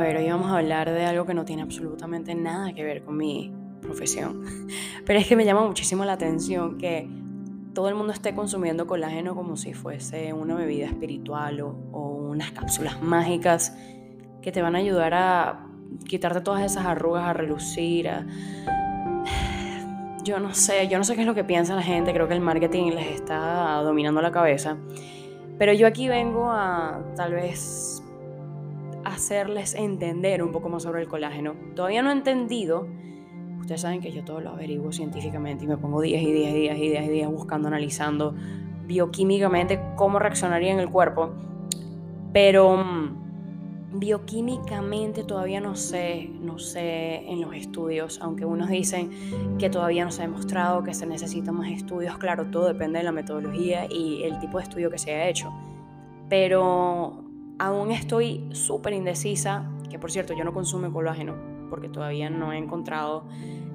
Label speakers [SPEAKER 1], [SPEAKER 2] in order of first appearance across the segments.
[SPEAKER 1] ver, hoy vamos a hablar de algo que no tiene absolutamente nada que ver con mi profesión. Pero es que me llama muchísimo la atención que todo el mundo esté consumiendo colágeno como si fuese una bebida espiritual o, unas cápsulas mágicas que te van a ayudar a quitarte todas esas arrugas, a relucir, Yo no sé, yo no sé qué es lo que piensa la gente, creo que el marketing les está dominando la cabeza. Pero yo aquí vengo a tal vez hacerles entender un poco más sobre el colágeno. Todavía no he entendido. Ustedes saben que yo todo lo averiguo científicamente y me pongo días y días y días y días y días buscando, analizando bioquímicamente cómo reaccionaría en el cuerpo. Pero mm, bioquímicamente todavía no sé, no sé en los estudios, aunque unos dicen que todavía no se ha demostrado que se necesitan más estudios. Claro, todo depende de la metodología y el tipo de estudio que se haya hecho. Pero Aún estoy súper indecisa, que por cierto yo no consumo colágeno porque todavía no he encontrado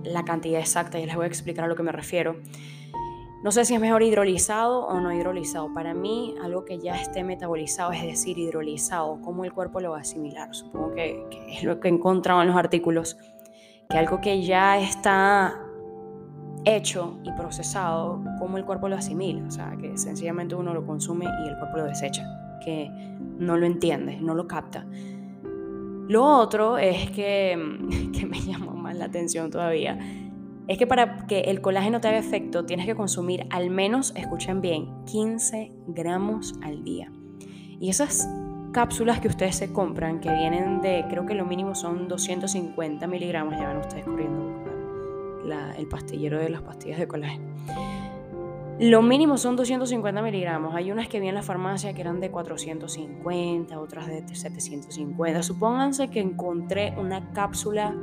[SPEAKER 1] la cantidad exacta y les voy a explicar a lo que me refiero. No sé si es mejor hidrolizado o no hidrolizado. Para mí, algo que ya esté metabolizado, es decir, hidrolizado, cómo el cuerpo lo va a asimilar. Supongo que, es lo que he encontrado en los artículos, que algo que ya está hecho y procesado, cómo el cuerpo lo asimila. O sea, que sencillamente uno lo consume y el cuerpo lo desecha que no lo entiende, no lo capta. Lo otro es que, que me llama más la atención todavía, es que para que el colágeno te haga efecto tienes que consumir al menos, escuchen bien, 15 gramos al día. Y esas cápsulas que ustedes se compran, que vienen de, creo que lo mínimo son 250 miligramos, ya ven ustedes corriendo el pastillero de las pastillas de colágeno. Lo mínimo son 250 miligramos. Hay unas que vi en la farmacia que eran de 450, otras de 750. Supónganse que encontré una cápsula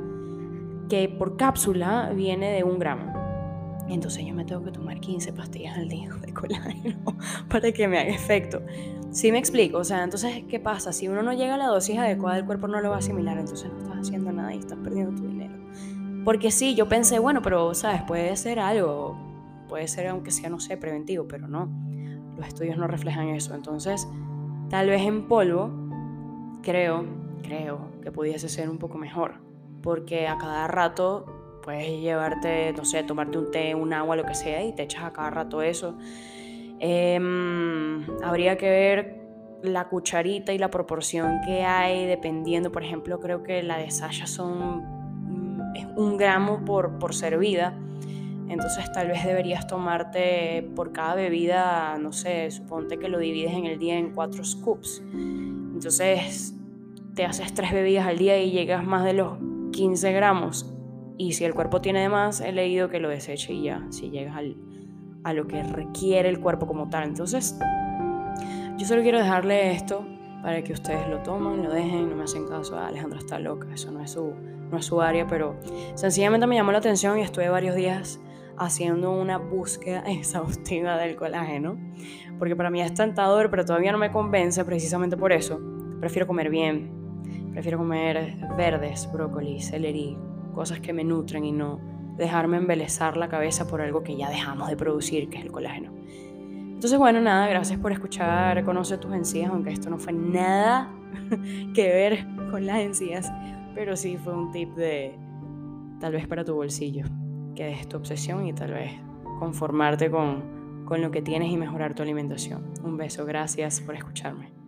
[SPEAKER 1] que por cápsula viene de un gramo. Entonces yo me tengo que tomar 15 pastillas al día de colágeno para que me haga efecto. ¿Sí me explico? O sea, entonces, ¿qué pasa? Si uno no llega a la dosis adecuada, el cuerpo no lo va a asimilar, entonces no estás haciendo nada y estás perdiendo tu dinero. Porque sí, yo pensé, bueno, pero, ¿sabes? Puede ser algo puede ser aunque sea, no sé, preventivo, pero no, los estudios no reflejan eso. Entonces, tal vez en polvo, creo, creo que pudiese ser un poco mejor, porque a cada rato puedes llevarte, no sé, tomarte un té, un agua, lo que sea, y te echas a cada rato eso. Em, habría que ver la cucharita y la proporción que hay, dependiendo, por ejemplo, creo que la de Sasha son mm, un gramo por, por servida entonces tal vez deberías tomarte por cada bebida, no sé, suponte que lo divides en el día en cuatro scoops. Entonces te haces tres bebidas al día y llegas más de los 15 gramos. Y si el cuerpo tiene de más, he leído que lo deseche y ya, si llegas a lo que requiere el cuerpo como tal. Entonces, yo solo quiero dejarle esto para que ustedes lo tomen, lo dejen, no me hacen caso, a Alejandra está loca, eso no es su, no es su área, pero sencillamente me llamó la atención y estuve varios días haciendo una búsqueda exhaustiva del colágeno, porque para mí es tentador, pero todavía no me convence precisamente por eso. Prefiero comer bien, prefiero comer verdes, brócoli, celery, cosas que me nutren y no dejarme embelezar la cabeza por algo que ya dejamos de producir, que es el colágeno. Entonces, bueno, nada, gracias por escuchar Conoce tus encías, aunque esto no fue nada que ver con las encías, pero sí fue un tip de tal vez para tu bolsillo que dejes tu obsesión y tal vez conformarte con, con lo que tienes y mejorar tu alimentación. Un beso, gracias por escucharme.